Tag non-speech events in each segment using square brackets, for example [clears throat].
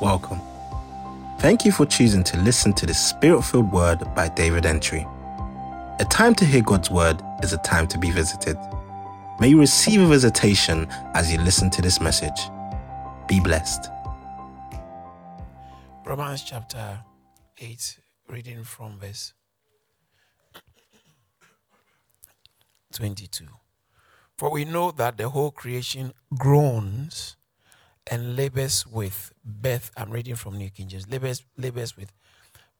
welcome. Thank you for choosing to listen to the Spirit filled Word by David Entry. A time to hear God's Word is a time to be visited. May you receive a visitation as you listen to this message. Be blessed. Romans chapter 8, reading from verse 22. For we know that the whole creation groans and labors with birth. I'm reading from New King James. Labors, labors with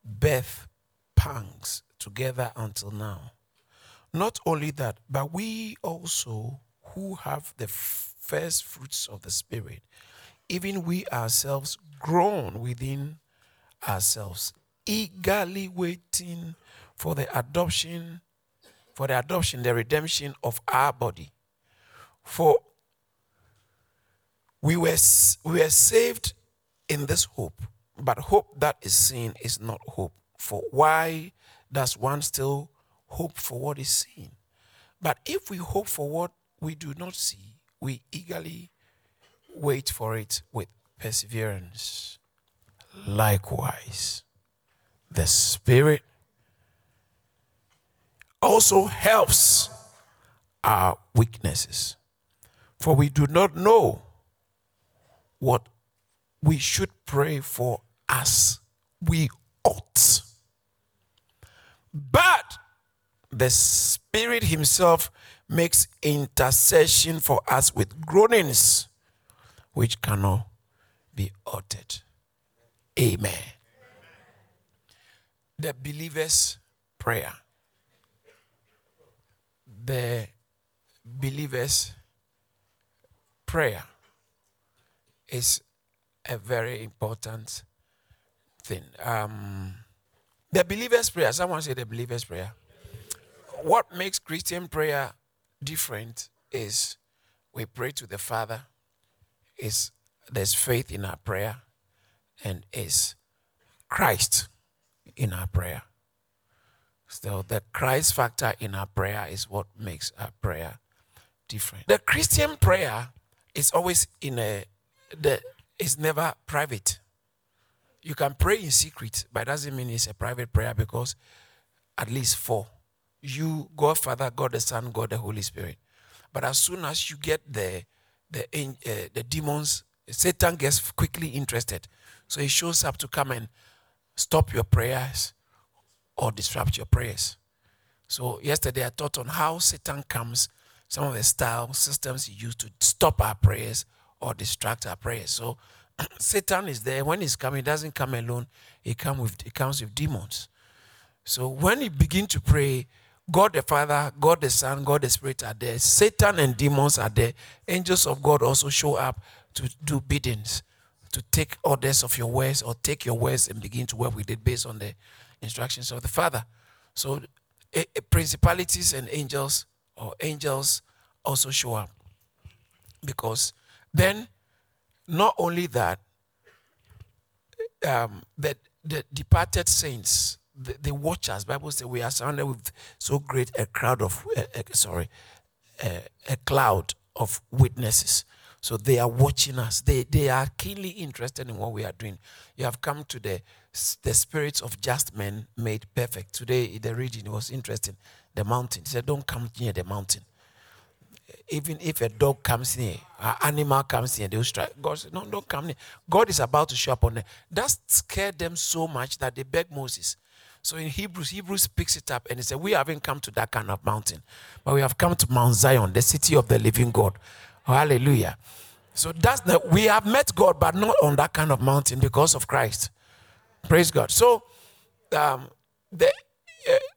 birth pangs together until now. Not only that, but we also who have the first fruits of the Spirit, even we ourselves groan within ourselves, eagerly waiting for the adoption, for the adoption, the redemption of our body. For we were, we were saved in this hope, but hope that is seen is not hope. For why does one still hope for what is seen? But if we hope for what we do not see, we eagerly wait for it with perseverance. Likewise, the Spirit also helps our weaknesses. For we do not know what we should pray for as we ought. But the Spirit Himself makes intercession for us with groanings which cannot be uttered. Amen. The believer's prayer. The believer's prayer is a very important thing. Um, the believer's prayer, someone said the believer's prayer. What makes Christian prayer different is we pray to the Father, is there's faith in our prayer, and is Christ in our prayer. So the Christ factor in our prayer is what makes our prayer different. The Christian prayer is always in a the it's never private. You can pray in secret, but doesn't mean it's a private prayer because at least four. You, God Father, God the Son, God the Holy Spirit. But as soon as you get the the uh, the demons, Satan gets quickly interested. So he shows up to come and stop your prayers or disrupt your prayers. So yesterday I taught on how Satan comes, some of the style systems he used to stop our prayers or distract our prayers. So [clears throat] Satan is there. When he's coming, he doesn't come alone. He with he comes with demons. So when you begin to pray, God the Father, God the Son, God the Spirit are there. Satan and demons are there. Angels of God also show up to do biddings, to take orders of your words or take your words and begin to work with it based on the instructions of the Father. So principalities and angels or angels also show up because then, not only that, um, that the departed saints, the, the watchers, Bible says we are surrounded with so great a crowd of, uh, uh, sorry, uh, a cloud of witnesses. So they are watching us. They, they are keenly interested in what we are doing. You have come to the, the spirits of just men made perfect. Today, the reading was interesting. The mountain. Said, Don't come near the mountain even if a dog comes near, an animal comes near, they'll strike. God said, No, don't come near. God is about to show up on them. That scared them so much that they begged Moses. So in Hebrews, Hebrews picks it up and he said, We haven't come to that kind of mountain, but we have come to Mount Zion, the city of the living God. hallelujah. So that's the we have met God, but not on that kind of mountain because of Christ. Praise God. So um, the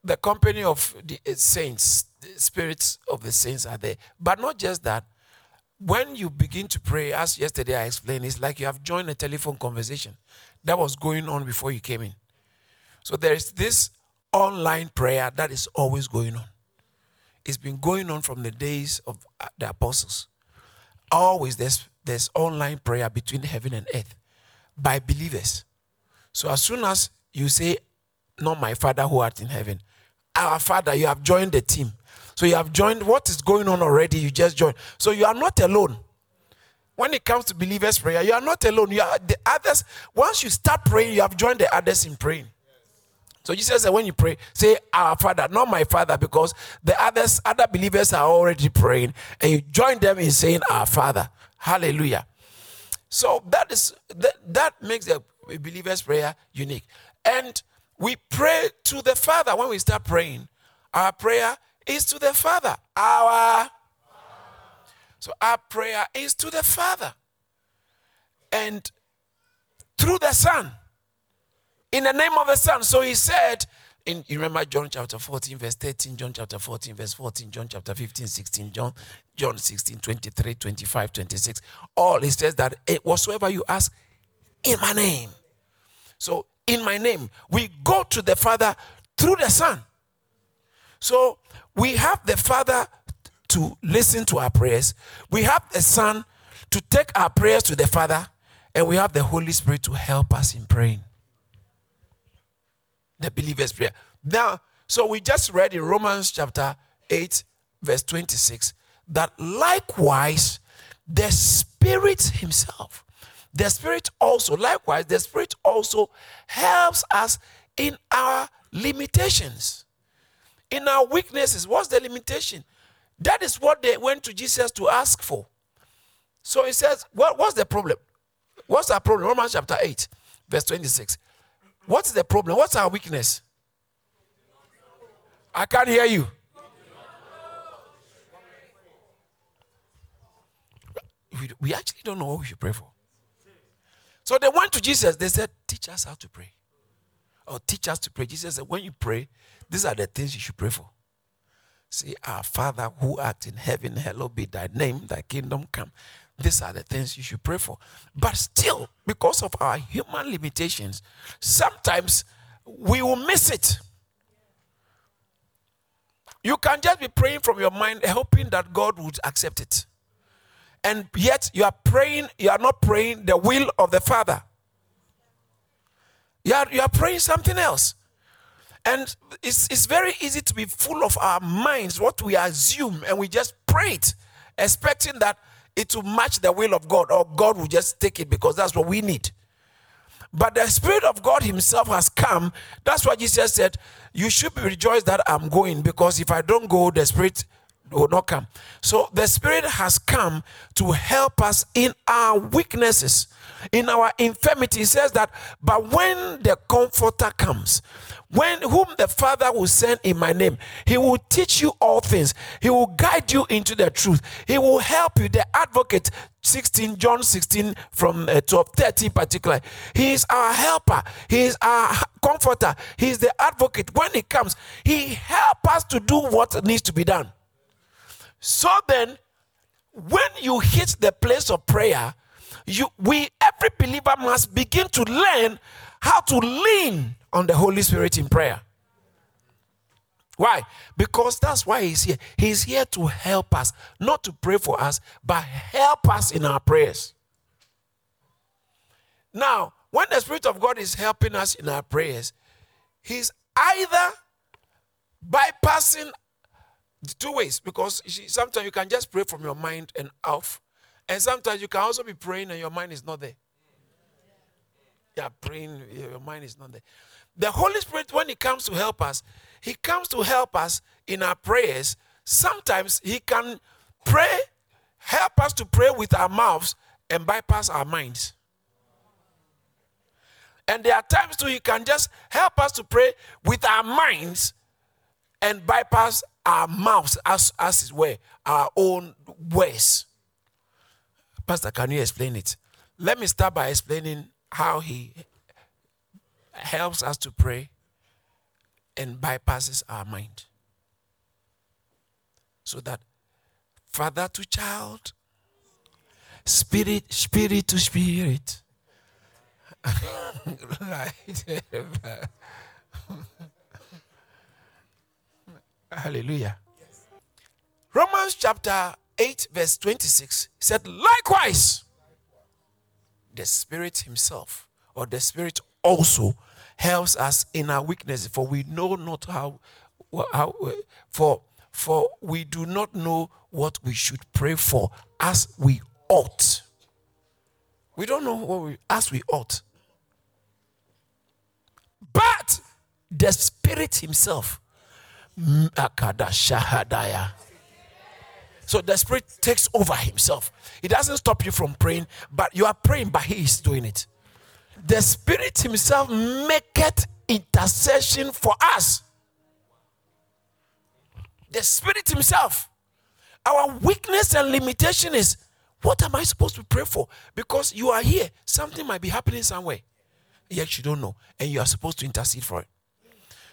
the company of the uh, saints the spirits of the saints are there. But not just that. When you begin to pray, as yesterday I explained, it's like you have joined a telephone conversation that was going on before you came in. So there is this online prayer that is always going on. It's been going on from the days of uh, the apostles. Always there's there's online prayer between heaven and earth by believers. So as soon as you say, Not my Father who art in heaven, our Father, you have joined the team. So you have joined what is going on already, you just joined. So you are not alone. when it comes to believers' prayer, you are not alone. You are the others. Once you start praying, you have joined the others in praying. So Jesus said, when you pray, say our Father, not my Father, because the others, other believers are already praying, and you join them in saying our Father. Hallelujah. So that is that, that makes the believer's prayer unique. And we pray to the Father when we start praying. Our prayer is to the Father. Our so our prayer is to the Father. And through the Son. In the name of the Son. So he said, in you remember John chapter 14, verse 13, John chapter 14, verse 14, John chapter 15, 16, John, John 16, 23, 25, 26. All he says that eh, whatsoever you ask in my name. So in my name, we go to the Father through the Son. So we have the Father to listen to our prayers, we have the Son to take our prayers to the Father, and we have the Holy Spirit to help us in praying. The believer's prayer. Now, so we just read in Romans chapter 8, verse 26, that likewise the Spirit Himself, the Spirit also, likewise, the Spirit also helps us in our limitations in our weaknesses. What's the limitation? That is what they went to Jesus to ask for. So he says, what, What's the problem? What's our problem? Romans chapter 8, verse 26. What's the problem? What's our weakness? I can't hear you. We actually don't know what we should pray for. So they went to Jesus. They said, Teach us how to pray. Or teach us to pray. Jesus said, When you pray, these are the things you should pray for. See, our Father who art in heaven, hallowed be thy name, thy kingdom come. These are the things you should pray for. But still, because of our human limitations, sometimes we will miss it. You can just be praying from your mind, hoping that God would accept it. And yet you are praying, you are not praying the will of the Father. You are, you are praying something else. And it's, it's very easy to be full of our minds, what we assume, and we just pray it, expecting that it will match the will of God, or God will just take it because that's what we need. But the Spirit of God Himself has come. That's why Jesus said, You should be rejoiced that I'm going, because if I don't go, the Spirit will not come. So the Spirit has come to help us in our weaknesses, in our infirmity. He says that, but when the Comforter comes, when whom the Father will send in my name, he will teach you all things. He will guide you into the truth. He will help you. The advocate, 16, John 16 from uh, 12, 13 particular. He is our helper. He is our comforter. He is the advocate. When he comes, he help us to do what needs to be done. So then, when you hit the place of prayer, you we every believer must begin to learn how to lean on the Holy Spirit in prayer. Why? Because that's why he's here. He's here to help us, not to pray for us, but help us in our prayers. Now, when the Spirit of God is helping us in our prayers, He's either bypassing two ways because she, sometimes you can just pray from your mind and off, and sometimes you can also be praying and your mind is not there. Are praying, your mind is not there. The Holy Spirit, when He comes to help us, He comes to help us in our prayers. Sometimes He can pray, help us to pray with our mouths and bypass our minds. And there are times too, He can just help us to pray with our minds and bypass our mouths as, as it were, our own ways. Pastor, can you explain it? Let me start by explaining how he helps us to pray and bypasses our mind. So that father to child, spirit, spirit to spirit. [laughs] [laughs] Hallelujah. Romans chapter 8, verse 26 said, Likewise, the Spirit Himself, or the Spirit also, helps us in our weakness, for we know not how, how uh, for, for we do not know what we should pray for as we ought. We don't know what we as we ought. But the Spirit Himself, so the Spirit takes over Himself. He doesn't stop you from praying, but you are praying, but He is doing it. The Spirit Himself maketh intercession for us. The Spirit Himself. Our weakness and limitation is what am I supposed to pray for? Because you are here, something might be happening somewhere. Yet you don't know, and you are supposed to intercede for it.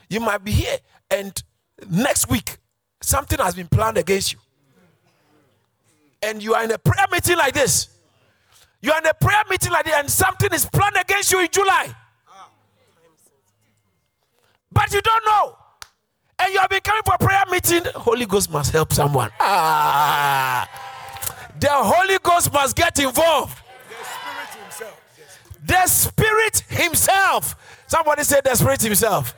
You might be here, and next week, something has been planned against you. And you are in a prayer meeting like this. You are in a prayer meeting like this, and something is planned against you in July. But you don't know. And you have been coming for a prayer meeting. Holy Ghost must help someone. Ah. The Holy Ghost must get involved. The Spirit Himself. Somebody said the Spirit Himself.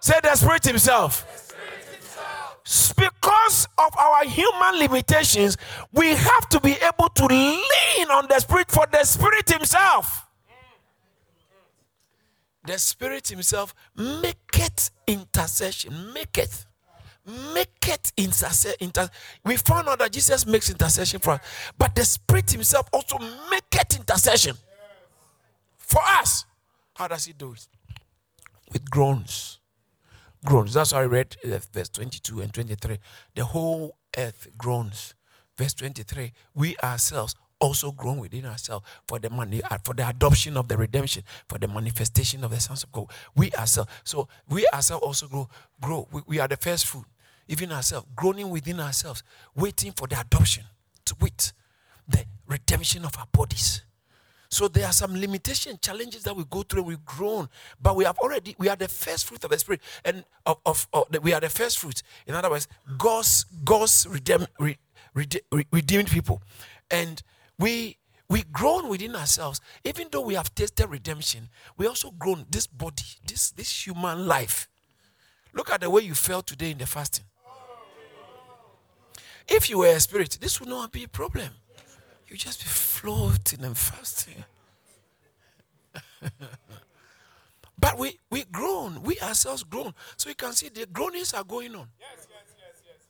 Say the Spirit Himself. Because of our human limitations, we have to be able to lean on the Spirit for the Spirit Himself. The Spirit Himself maketh intercession, maketh make it intercession. we found out that Jesus makes intercession for us, but the Spirit Himself also make it intercession for us. How does He do it? With groans. Groans. That's why I read uh, verse 22 and 23. The whole earth groans. Verse 23. We ourselves also groan within ourselves for the money uh, for the adoption of the redemption for the manifestation of the sons of god we ourselves so we ourselves also grow grow we, we are the first fruit even ourselves, groaning within ourselves, waiting for the adoption, to wait the redemption of our bodies. So there are some limitation challenges that we go through. We've grown, but we have already we are the first fruit of the spirit, and of, of, of we are the first fruit. In other words, God's God's redeem, re, redeemed people, and we we grown within ourselves. Even though we have tasted redemption, we also grown this body, this this human life. Look at the way you felt today in the fasting. If you were a spirit, this would not be a problem. You just be floating and fasting. [laughs] but we we grown, we ourselves grown. So you can see the groanings are going on. Yes, yes, yes, yes,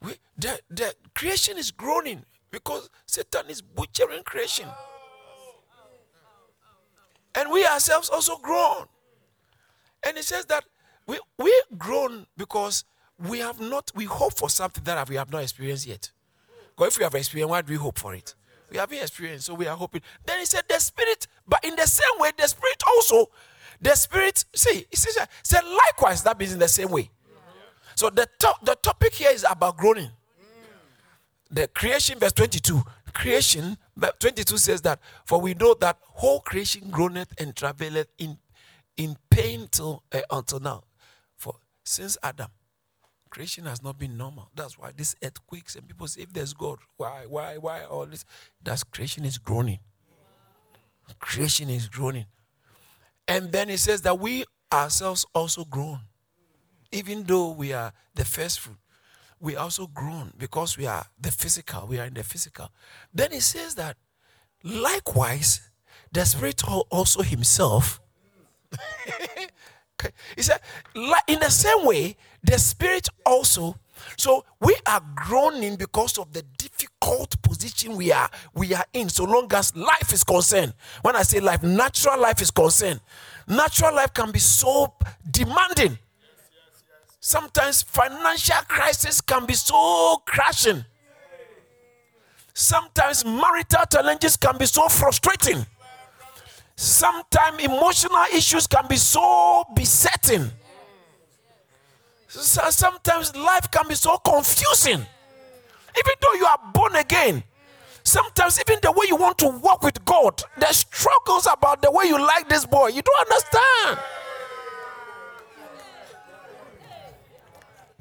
yes. We, the, the creation is groaning because Satan is butchering creation. Oh, oh, oh, and we ourselves also grown. And it says that we we grown because we have not, we hope for something that we have not experienced yet. Because if we have experienced, why do we hope for it? We haven't experienced, so we are hoping. Then he said, the spirit, but in the same way, the spirit also, the spirit, see, he says, said likewise, that means in the same way. So the, the topic here is about groaning. The creation, verse 22. Creation, 22 says that, for we know that whole creation groaneth and travaileth in, in pain till, uh, until now. For since Adam, creation has not been normal. That's why these earthquakes and people say, if there's God, why, why, why all this? That's creation is groaning. Creation is groaning. And then it says that we ourselves also groan. Even though we are the first fruit, we also groan because we are the physical. We are in the physical. Then it says that likewise, the Spirit also Himself [laughs] He said, in the same way, the Spirit also. So we are groaning because of the difficult position we are we are in. So long as life is concerned. When I say life, natural life is concerned. Natural life can be so demanding. Sometimes financial crisis can be so crashing. Sometimes marital challenges can be so frustrating. Sometimes emotional issues can be so besetting. Sometimes life can be so confusing. Even though you are born again, sometimes even the way you want to walk with God, there's struggles about the way you like this boy. You don't understand.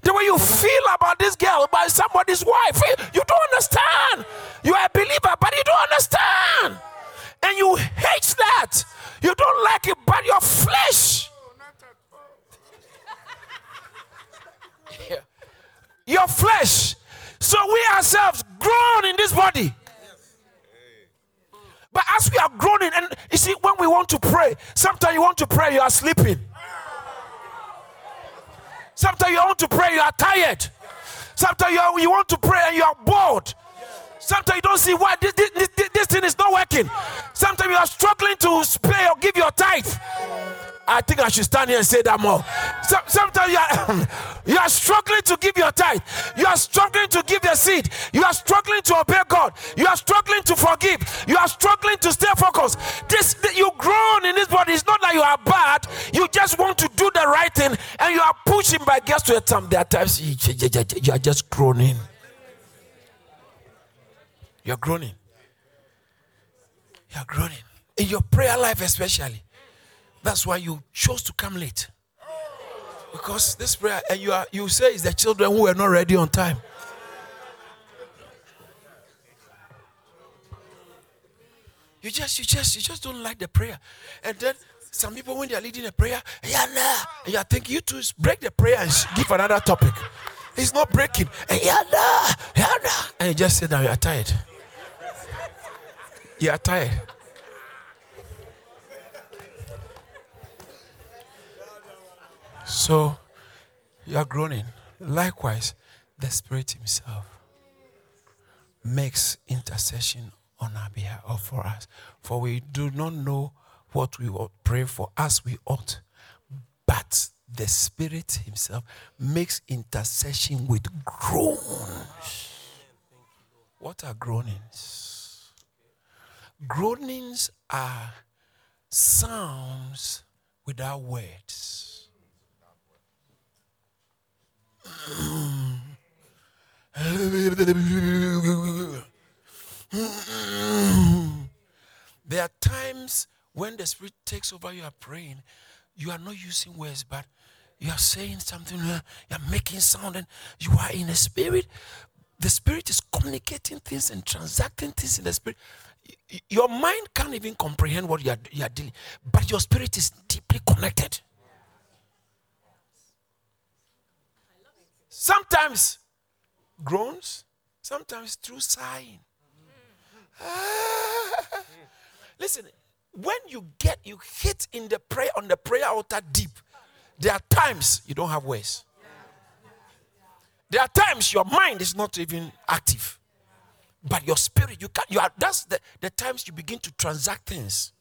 The way you feel about this girl, about somebody's wife, you don't understand. You are a believer, but you don't understand and you hate that. You don't like it, but your flesh. yeah. Your flesh. So we ourselves grown in this body. But as we are groaning, and you see, when we want to pray. Sometimes you want to pray, you are sleeping. Sometimes you want to pray, you are tired. Sometimes you, are, you want to pray and you are bored. Sometimes you don't see why this, this, this, this thing is not working. Sometimes you are struggling to pay or give your tithe. I think I should stand here and say that more. So, sometimes you are, [clears throat] you are struggling to give your tithe. You are struggling to give the seed. You are struggling to obey God. You are struggling to forgive. You are struggling to stay focused. This you grown in this body. It's not that you are bad. You just want to do the right thing, and you are pushing by guess to a time. There are times you are just groaning. You are groaning. You are groaning in your prayer life, especially. That's why you chose to come late. Because this prayer, and you are you say it's the children who are not ready on time. You just, you just, you just don't like the prayer. And then some people, when they are leading a prayer, yeah, nah, and you are thinking you to break the prayer and give another topic. It's not breaking. Yeah, nah, yeah, nah. And you just sit down, you are tired. You are tired. So you are groaning. Likewise, the Spirit Himself makes intercession on our behalf or for us. For we do not know what we ought pray for as we ought, but the Spirit Himself makes intercession with groans. What are groanings? Groanings are sounds without words. There are times when the Spirit takes over, you are praying, you are not using words, but you are saying something, uh, you are making sound, and you are in the Spirit. The Spirit is communicating things and transacting things in the Spirit. Your mind can't even comprehend what you are, you are doing, but your spirit is deeply connected. Sometimes groans, sometimes through sighing. [laughs] Listen, when you get you hit in the prayer on the prayer altar deep, there are times you don't have words. There are times your mind is not even active, but your spirit you can. You are that's the, the times you begin to transact things.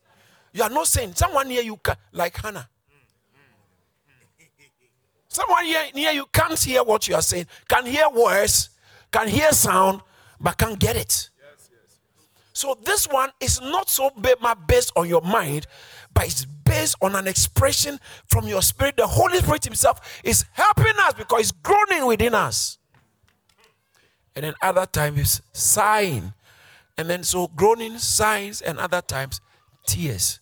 You are not saying someone here you can like Hannah. Someone here near you can't hear what you are saying, can hear words, can hear sound, but can't get it. So this one is not so based on your mind, but it's based on an expression from your spirit. The Holy Spirit Himself is helping us because it's groaning within us. And then other times sighing. And then so groaning, sighs, and other times tears.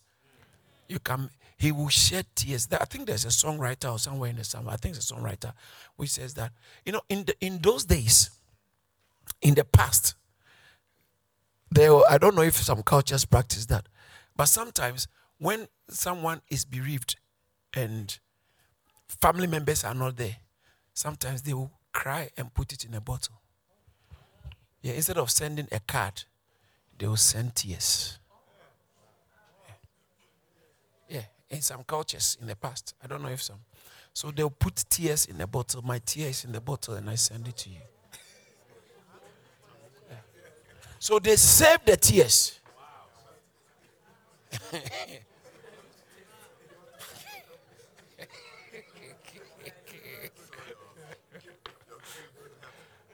You can he will shed tears. I think there's a songwriter or somewhere in the song. I think it's a songwriter which says that you know in the in those days, in the past, there I don't know if some cultures practice that, but sometimes when someone is bereaved and family members are not there, sometimes they will cry and put it in a bottle. Yeah, instead of sending a card, they will send tears. Yeah, in some cultures in the past. I don't know if some. So they'll put tears in a bottle. My tears in the bottle, and I send it to you. Yeah. So they save the tears.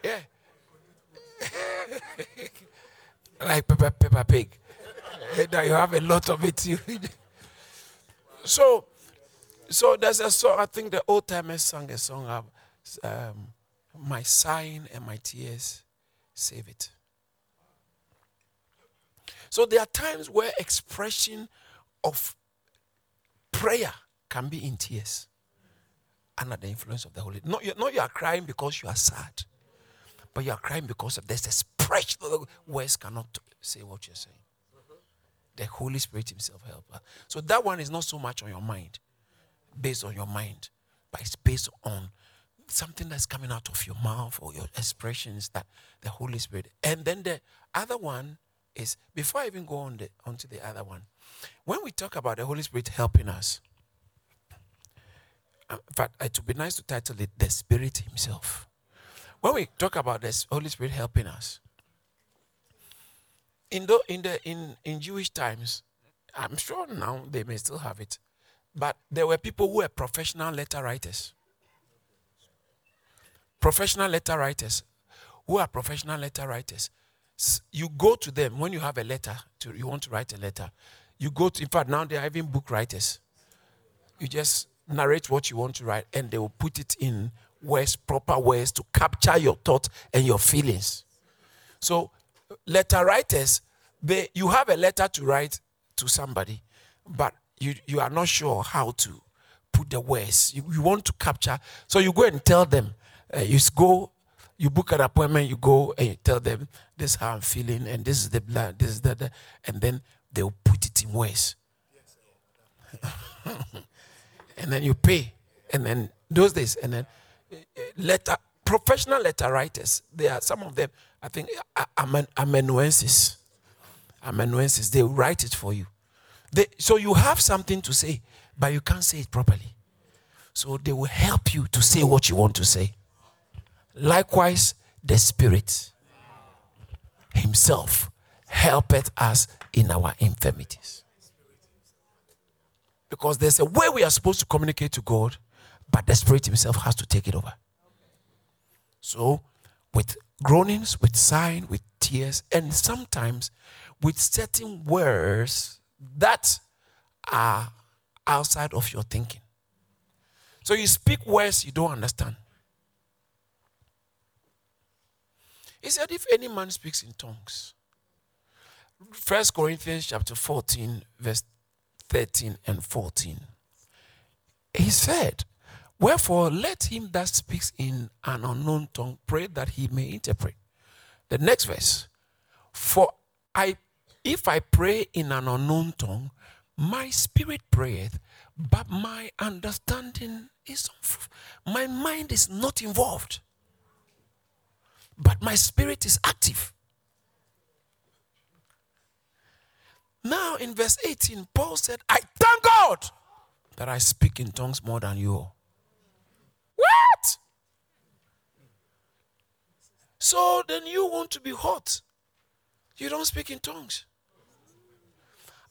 yeah. [laughs] like Peppa, Pig. Now you have a lot of it. [laughs] So, so there's a song. I think the old timers sang a song of um, "My sighing and my tears save it." So there are times where expression of prayer can be in tears under the influence of the Holy. Not, not you are crying because you are sad, but you are crying because of this expression. Words cannot say what you're saying the Holy Spirit Himself help us. So that one is not so much on your mind, based on your mind, but it's based on something that's coming out of your mouth or your expressions that the Holy Spirit. And then the other one is before I even go on the onto the other one, When we talk about the Holy Spirit helping us, uh, in fact, it would be nice to title it The Spirit Himself. When we talk about the Holy Spirit helping us, in the, in the in, in Jewish times, I'm sure now they may still have it, but there were people who were professional letter writers. Professional letter writers. Who are professional letter writers? You go to them when you have a letter, to, you want to write a letter. You go to, in fact, now they are even book writers. You just narrate what you want to write and they will put it in words, proper words to capture your thoughts and your feelings. So, letter writers, they, you have a letter to write to somebody, but you, you are not sure how to put the words. You, you want to capture, so you go and tell them. Uh, you go, you book an appointment, you go and you tell them, this is how I'm feeling, and this is the blood, this is the, the and then they'll put it in words. [laughs] and then you pay. And then those days, and then letter, professional letter writers, there are some of them, I think, amanuensis. Amanuensis, they write it for you. They, so you have something to say, but you can't say it properly. So they will help you to say what you want to say. Likewise, the Spirit Himself helpeth us in our infirmities. Because there's a way we are supposed to communicate to God, but the Spirit Himself has to take it over. So, with groanings, with sighing, with tears, and sometimes with certain words that are outside of your thinking. So you speak words you don't understand. He said, if any man speaks in tongues, First Corinthians chapter 14, verse 13 and 14. He said, Wherefore let him that speaks in an unknown tongue pray that he may interpret. The next verse. For I if I pray in an unknown tongue, my spirit prayeth, but my understanding is my mind is not involved. But my spirit is active. Now, in verse 18, Paul said, I thank God that I speak in tongues more than you. What? So then you want to be hot. You don't speak in tongues.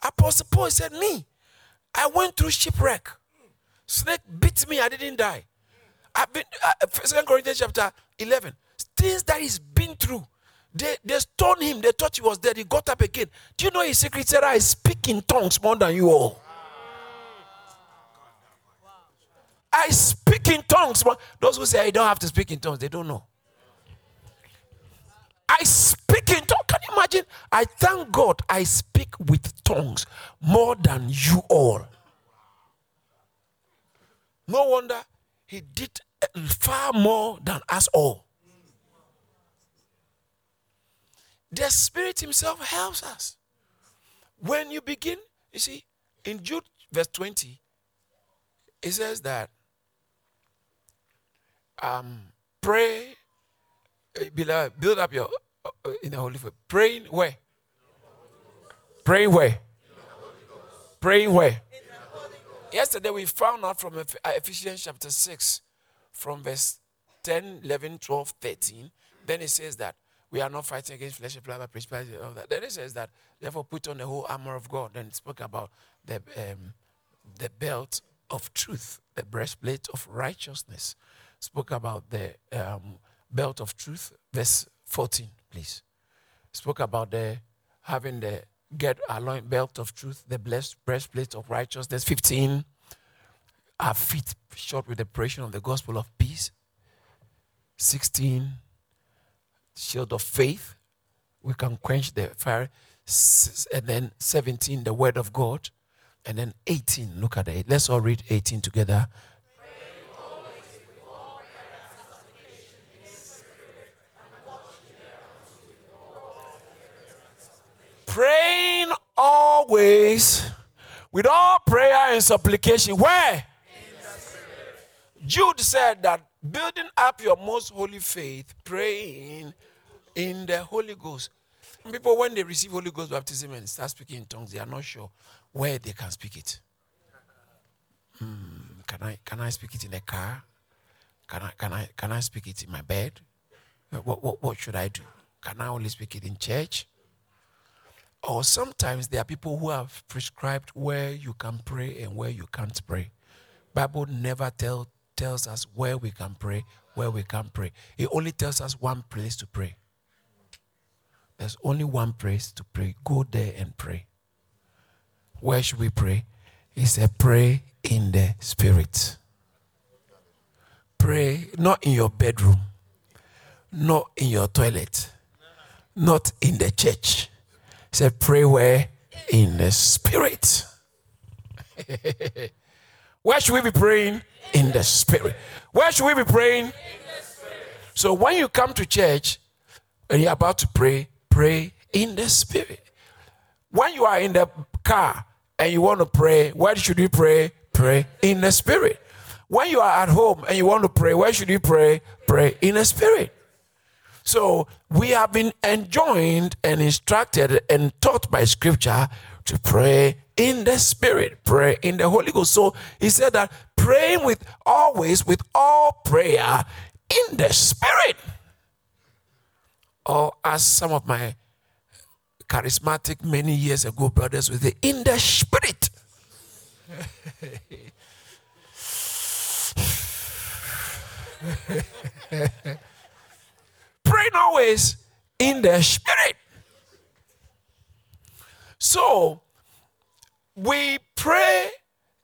Apostle Paul said, Me, I went through shipwreck. Snake bit me, I didn't die. I've been, uh, 2 Corinthians chapter 11. Things that he's been through. They, they stoned him. They thought he was dead. He got up again. Do you know his secret said, I speak in tongues more than you all. I speak in tongues. Those who say I don't have to speak in tongues, they don't know. I speak in tongues. Can you imagine? I thank God I speak with tongues more than you all. No wonder he did far more than us all. The Spirit Himself helps us. When you begin, you see, in Jude verse 20, it says that um, pray, eh, beloved, build up your uh, in the Holy Spirit. Praying where? Praying where? Praying where? Yesterday we found out from uh, Ephesians chapter 6, from verse 10, 11, 12, 13. Then it says that we are not fighting against flesh and blood, but principalities and all that. Then it says that, therefore, put on the whole armor of God. Then it spoke about the, um, the belt of truth, the breastplate of righteousness. Spoke about the um, belt of truth, verse 14, please. Spoke about the having the get a belt of truth, the blessed breastplate of righteousness, 15. Our feet shod with the preparation of the gospel of peace. 16 shield of faith. We can quench the fire. And then 17, the word of God. And then 18, look at it. Let's all read 18 together. Praying always with all prayer and supplication. Where? Jude said that building up your most holy faith, praying in the Holy Ghost. People, when they receive Holy Ghost baptism and start speaking in tongues, they are not sure where they can speak it. Mm, can I can I speak it in the car? Can I can I can I speak it in my bed? What what, what should I do? Can I only speak it in church? Or sometimes there are people who have prescribed where you can pray and where you can't pray. Bible never tell, tells us where we can pray, where we can't pray. It only tells us one place to pray. There's only one place to pray. Go there and pray. Where should we pray? He said, pray in the spirit. Pray not in your bedroom, not in your toilet, not in the church. Said, pray where? In the spirit. [laughs] Where should we be praying? In the spirit. Where should we be praying? So when you come to church and you're about to pray, pray in the spirit. When you are in the car and you want to pray, where should you pray? Pray in the spirit. When you are at home and you want to pray, where should you pray? Pray in the spirit. So we have been enjoined and instructed and taught by scripture to pray in the spirit, pray in the Holy Ghost. So he said that praying with always with all prayer in the spirit or as some of my charismatic many years ago brothers with the in the spirit. [laughs] Praying always in the spirit. So we pray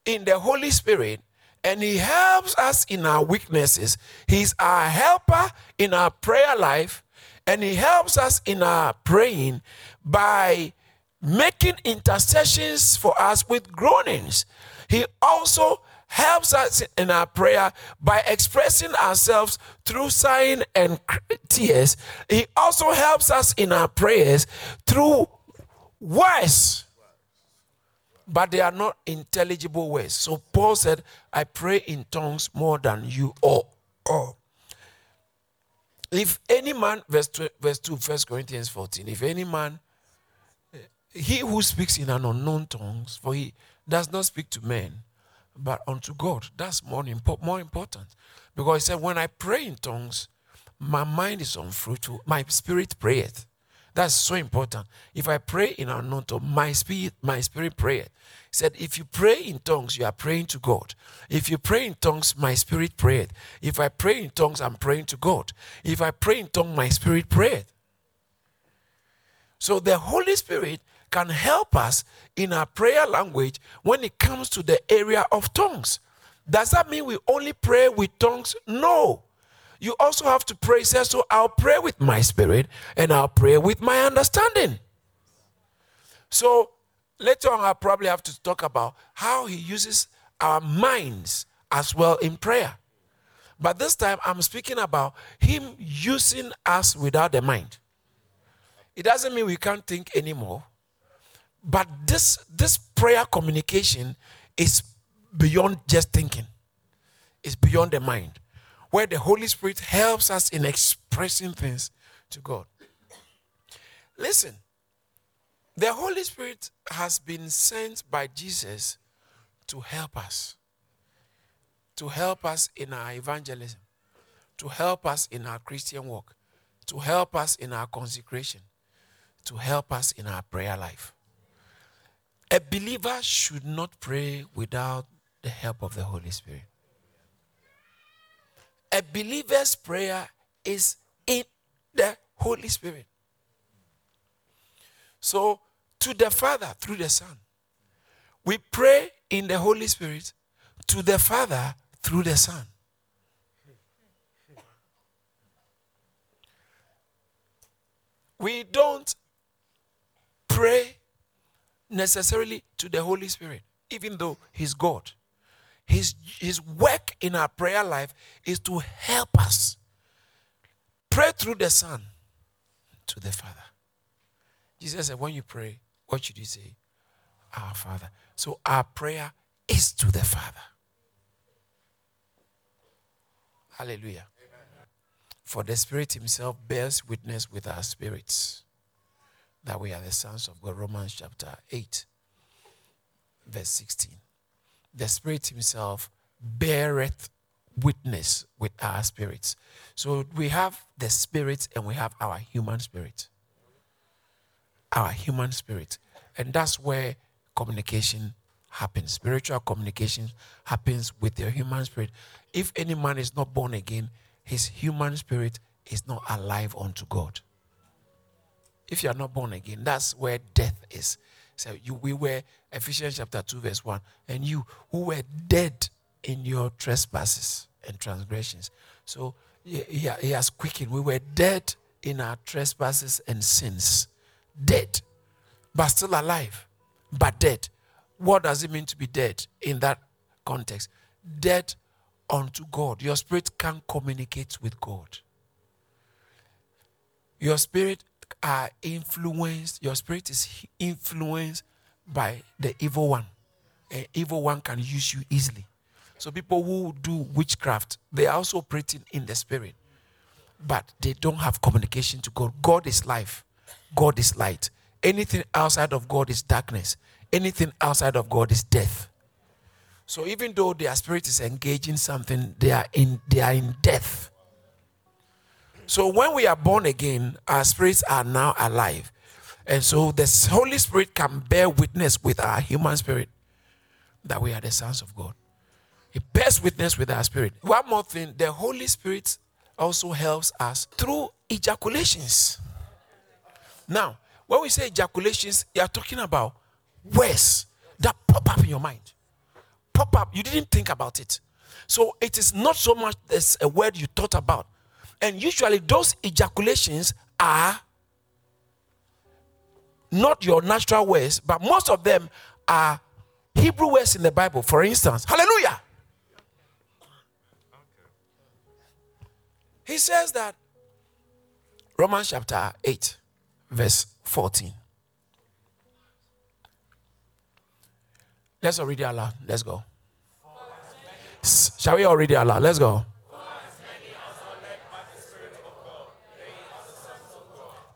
in the Holy Spirit and He helps us in our weaknesses. He's our helper in our prayer life and He helps us in our praying by making intercessions for us with groanings. He also helps us in our prayer by expressing ourselves through sign and tears. He also helps us in our prayers through words, but they are not intelligible words. So Paul said, I pray in tongues more than you all. all. If any man, verse 2, verse 2, 1 Corinthians 14, if any man, eh, he who speaks in an unknown tongues, for he does not speak to men, but unto God. That's more, impo- more important. Because he said, when I pray in tongues, my mind is unfruitful, my spirit prayeth. That's so important. If I pray in unknown tongue, my spirit, my spirit prayeth. He said, if you pray in tongues, you are praying to God. If you pray in tongues, my spirit prayeth. If I pray in tongues, I'm praying to God. If I pray in tongues, my spirit prayeth. So the Holy Spirit can help us in our prayer language when it comes to the area of tongues. Does that mean we only pray with tongues? No. You also have to pray. Says so. I'll pray with my spirit and I'll pray with my understanding. So later on, I'll probably have to talk about how he uses our minds as well in prayer. But this time, I'm speaking about him using us without the mind. It doesn't mean we can't think anymore. But this, this prayer communication is beyond just thinking, it's beyond the mind, where the Holy Spirit helps us in expressing things to God. Listen, the Holy Spirit has been sent by Jesus to help us, to help us in our evangelism, to help us in our Christian work, to help us in our consecration, to help us in our prayer life. A believer should not pray without the help of the Holy Spirit. A believer's prayer is in the Holy Spirit. So, to the Father through the Son, we pray in the Holy Spirit to the Father through the Son. We don't pray necessarily to the Holy Spirit, even though He's God. His, his work in our prayer life is to help us pray through the Son to the Father. Jesus said, when you pray, what should you say? Our Father. So our prayer is to the Father. Hallelujah. Amen. For the Spirit Himself bears witness with our spirits that we are the sons of God. Romans chapter 8. verse 16. The Spirit Himself beareth witness with our spirits. So we have the spirit and we have our human spirit. Our human spirit. And that's where communication happens. Spiritual communication happens with your human spirit. If any man is not born again, his human spirit is not alive unto God. If you are not born again, that's where death is. So you, we were Ephesians chapter 2, verse 1, and you who were dead in your trespasses and transgressions. So he, he, he has quickened. We were dead in our trespasses and sins. Dead, but still alive, but dead. What does it mean to be dead in that context? Dead unto God. Your spirit can't communicate with God. Your spirit are influenced, your spirit is influenced by the evil one. An evil one can use you easily. So people who do witchcraft, they are also operating in the spirit. But they don't have communication to God. God is life. God is light. Anything outside of God is darkness. Anything outside of God is death. So even though their spirit is engaging something, they are in they are in death. So when we are born again, our spirits are now alive. And so the Holy Spirit can bear witness with our human spirit that we are the sons of God. It bears witness with our spirit. One more thing the Holy Spirit also helps us through ejaculations. Now, when we say ejaculations, you are talking about words that pop up in your mind. Pop up, you didn't think about it. So it is not so much as a word you thought about, and usually those ejaculations are not your natural words, but most of them are Hebrew words in the Bible. For instance, hallelujah. He says that Romans chapter 8, verse 14. Let's all read it aloud. Let's go. Shall we all read it aloud? Let's go.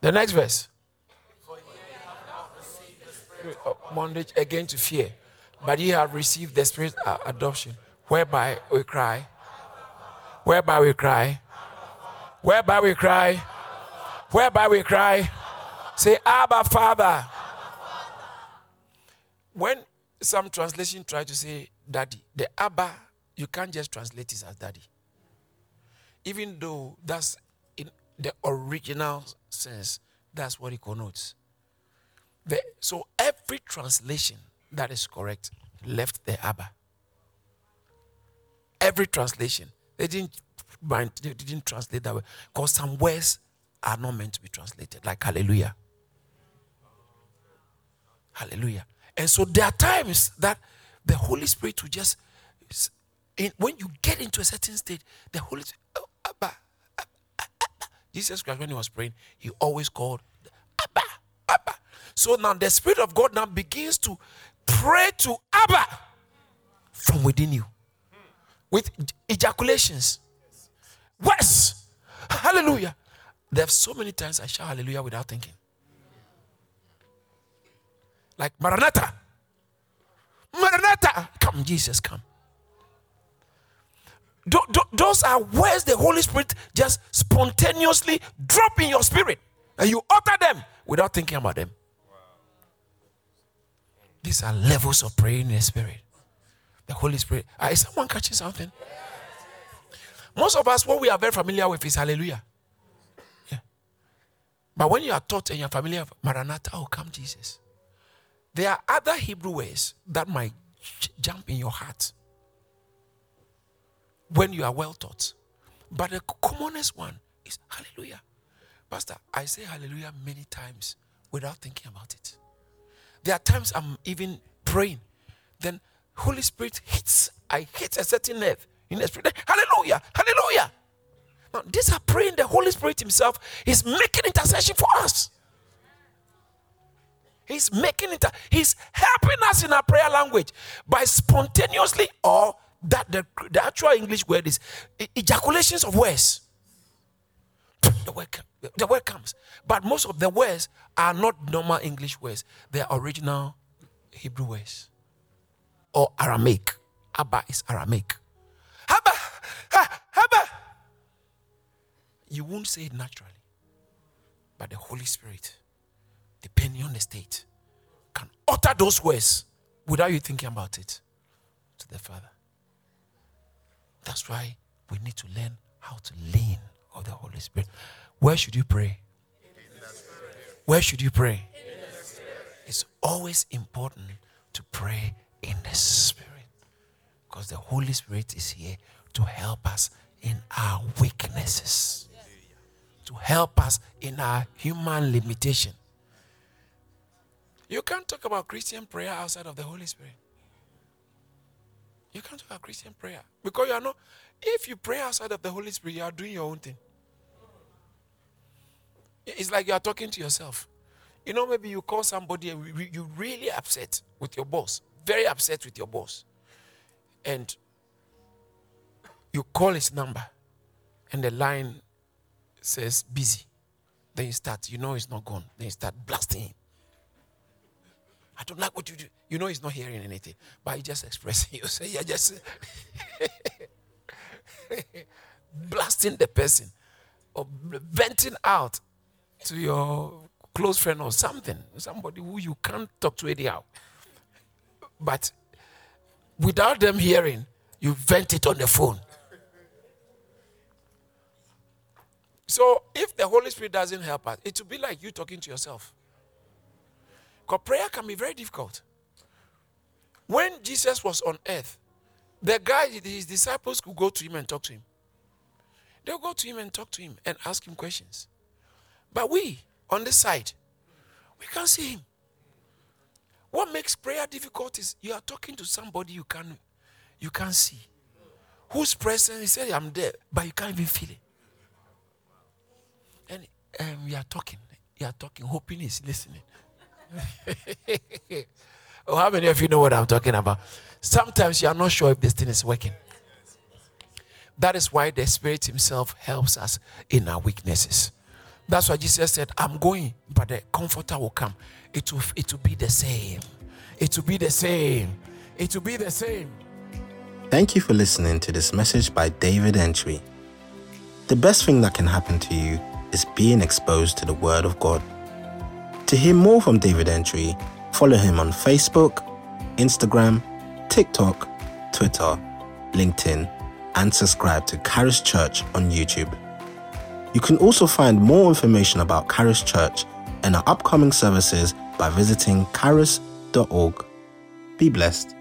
The next verse. Bondage again to fear, but ye have received the spirit of adoption, whereby we cry, whereby we cry, whereby we cry, whereby we cry. Say, Abba, Father. When some translation try to say daddy, the Abba, you can't just translate it as daddy. Even though that's the original sense, that's what it connotes. The, so every translation that is correct left the Abba. Every translation. They didn't mind, they didn't translate that way. Because some words are not meant to be translated, like hallelujah. Hallelujah. And so there are times that the Holy Spirit will just, in, when you get into a certain state, the Holy Spirit, Jesus Christ, when he was praying, he always called Abba, Abba. So now the Spirit of God now begins to pray to Abba from within you with ejaculations. Worse. Hallelujah. There are so many times I shout hallelujah without thinking. Like Maranatha. Maranatha. Come, Jesus, come those are words the Holy Spirit just spontaneously drop in your spirit and you utter them without thinking about them. These are levels of praying in the spirit. The Holy Spirit. Uh, is someone catching something? Most of us, what we are very familiar with is hallelujah. Yeah. But when you are taught and you're familiar with Maranatha, oh, come Jesus. There are other Hebrew words that might jump in your heart when you are well taught. But the commonest one is hallelujah. Pastor, I say hallelujah many times without thinking about it. There are times I'm even praying, then Holy Spirit hits, I hit a certain nerve in the spirit. Hallelujah, hallelujah. Now, these are praying the Holy Spirit Himself is making intercession for us. He's making it, he's helping us in our prayer language by spontaneously or that the, the actual English word is ejaculations of words. The word, the word comes. But most of the words are not normal English words, they are original Hebrew words. or Aramaic. Abba is Aramaic. Abba, ha, Abba. You won't say it naturally. But the Holy Spirit, depending on the state, can utter those words without you thinking about it to the Father. That's why we need to learn how to lean on the Holy Spirit. Where should you pray? Where should you pray? It's always important to pray in the Spirit because the Holy Spirit is here to help us in our weaknesses, to help us in our human limitation. You can't talk about Christian prayer outside of the Holy Spirit. You can't talk about Christian prayer because you are not. If you pray outside of the Holy Spirit, you are doing your own thing. It's like you are talking to yourself. You know, maybe you call somebody and you're really upset with your boss, very upset with your boss, and you call his number, and the line says busy. Then you start, you know, he's not gone. Then you start blasting him. I don't like what you do. You know he's not hearing anything, but he just expressing. You say, yeah, just [laughs] blasting the person or venting out to your close friend or something, somebody who you can't talk to anyhow. But without them hearing, you vent it on the phone. So if the Holy Spirit doesn't help us, it will be like you talking to yourself. Because prayer can be very difficult. When Jesus was on earth, the guy, his disciples could go to him and talk to him. They'll go to him and talk to him and ask him questions. But we, on this side, we can't see him. What makes prayer difficult is you are talking to somebody you can you can't see. Whose presence he said I'm there, but you can't even feel it. And um, we are talking, you are talking, hoping he's listening. [laughs] oh, how many of you know what I'm talking about? Sometimes you are not sure if this thing is working. That is why the Spirit Himself helps us in our weaknesses. That's why Jesus said, I'm going, but the comforter will come. It will, it will be the same. It will be the same. It will be the same. Thank you for listening to this message by David Entry. The best thing that can happen to you is being exposed to the Word of God. To hear more from David Entry, follow him on Facebook, Instagram, TikTok, Twitter, LinkedIn, and subscribe to Charis Church on YouTube. You can also find more information about Charis Church and our upcoming services by visiting charis.org. Be blessed.